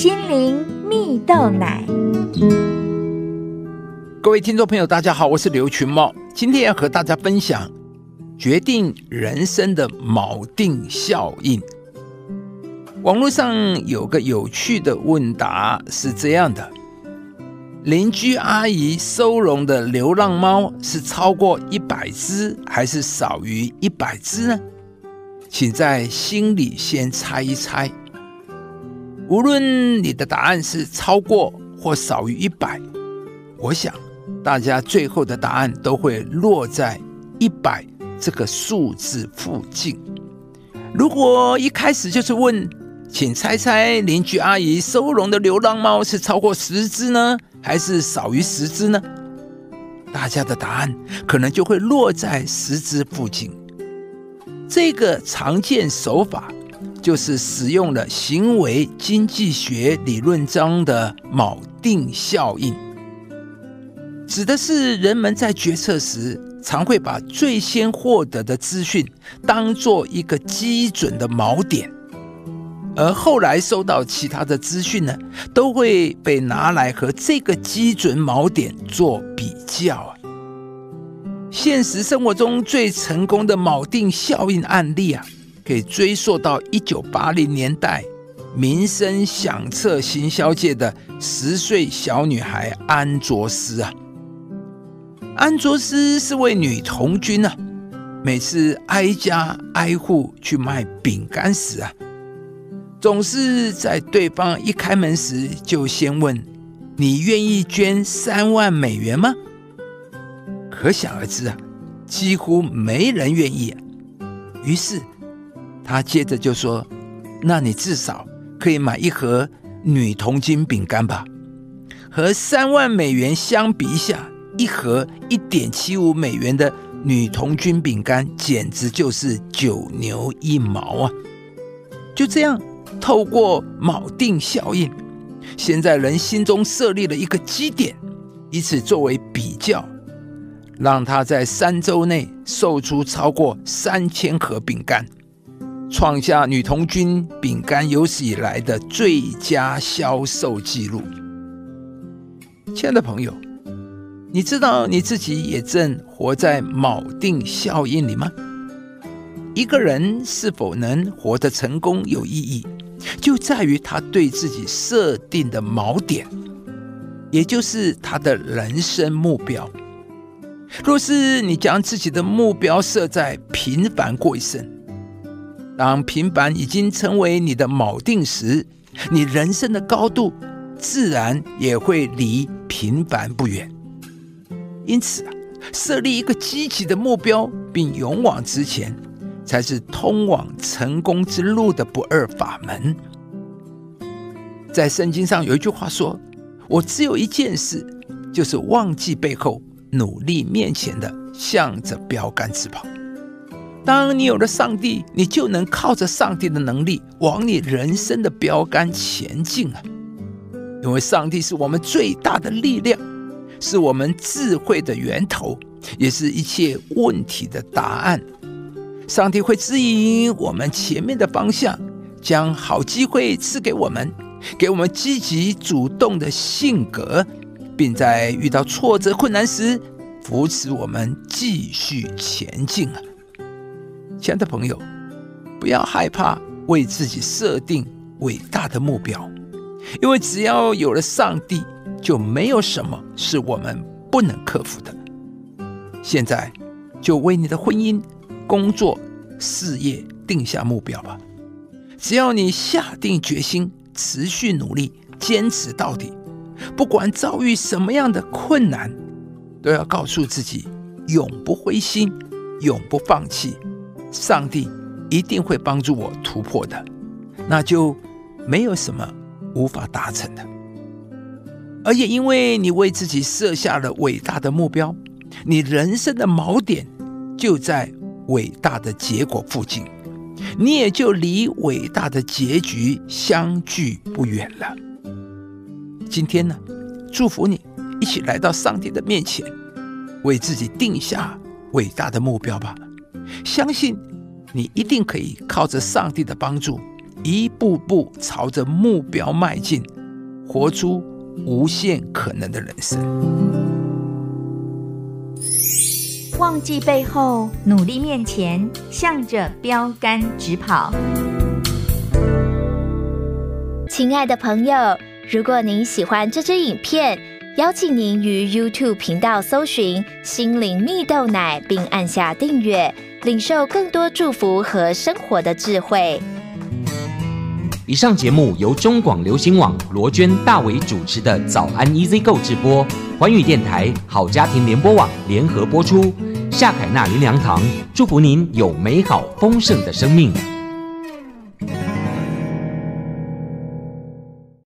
心灵蜜豆奶。各位听众朋友，大家好，我是刘群茂，今天要和大家分享决定人生的锚定效应。网络上有个有趣的问答是这样的：邻居阿姨收容的流浪猫是超过一百只，还是少于一百只呢？请在心里先猜一猜。无论你的答案是超过或少于一百，我想大家最后的答案都会落在一百这个数字附近。如果一开始就是问，请猜猜邻居阿姨收容的流浪猫是超过十只呢，还是少于十只呢？大家的答案可能就会落在十只附近。这个常见手法。就是使用了行为经济学理论中的锚定效应，指的是人们在决策时常会把最先获得的资讯当做一个基准的锚点，而后来收到其他的资讯呢，都会被拿来和这个基准锚点做比较啊。现实生活中最成功的锚定效应案例啊。可以追溯到一九八零年代，名声响彻行销界的十岁小女孩安卓斯啊。安卓斯是位女童军啊，每次挨家挨户去卖饼干时啊，总是在对方一开门时就先问：“你愿意捐三万美元吗？”可想而知啊，几乎没人愿意。于是。他接着就说：“那你至少可以买一盒女童金饼干吧？和三万美元相比下，一盒一点七五美元的女童军饼干简直就是九牛一毛啊！”就这样，透过锚定效应，先在人心中设立了一个基点，以此作为比较，让他在三周内售出超过三千盒饼干。创下女童军饼干有史以来的最佳销售记录。亲爱的朋友，你知道你自己也正活在锚定效应里吗？一个人是否能活得成功有意义，就在于他对自己设定的锚点，也就是他的人生目标。若是你将自己的目标设在平凡过一生，当平凡已经成为你的锚定时，你人生的高度自然也会离平凡不远。因此啊，设立一个积极的目标并勇往直前，才是通往成功之路的不二法门。在圣经上有一句话说：“我只有一件事，就是忘记背后，努力面前的，向着标杆直跑。”当你有了上帝，你就能靠着上帝的能力往你人生的标杆前进啊！因为上帝是我们最大的力量，是我们智慧的源头，也是一切问题的答案。上帝会指引我们前面的方向，将好机会赐给我们，给我们积极主动的性格，并在遇到挫折困难时扶持我们继续前进啊！亲爱的朋友，不要害怕为自己设定伟大的目标，因为只要有了上帝，就没有什么是我们不能克服的。现在就为你的婚姻、工作、事业定下目标吧。只要你下定决心，持续努力，坚持到底，不管遭遇什么样的困难，都要告诉自己：永不灰心，永不放弃。上帝一定会帮助我突破的，那就没有什么无法达成的。而也因为你为自己设下了伟大的目标，你人生的锚点就在伟大的结果附近，你也就离伟大的结局相距不远了。今天呢，祝福你一起来到上帝的面前，为自己定下伟大的目标吧。相信你一定可以靠着上帝的帮助，一步步朝着目标迈进，活出无限可能的人生。忘记背后，努力面前，向着标杆直跑。亲爱的朋友，如果您喜欢这支影片，邀请您于 YouTube 频道搜寻“心灵蜜豆奶”，并按下订阅，领受更多祝福和生活的智慧。以上节目由中广流行网罗娟、大伟主持的《早安 EZ 购》直播，环宇电台好家庭联播网联合播出。夏凯纳林良堂祝福您有美好丰盛的生命。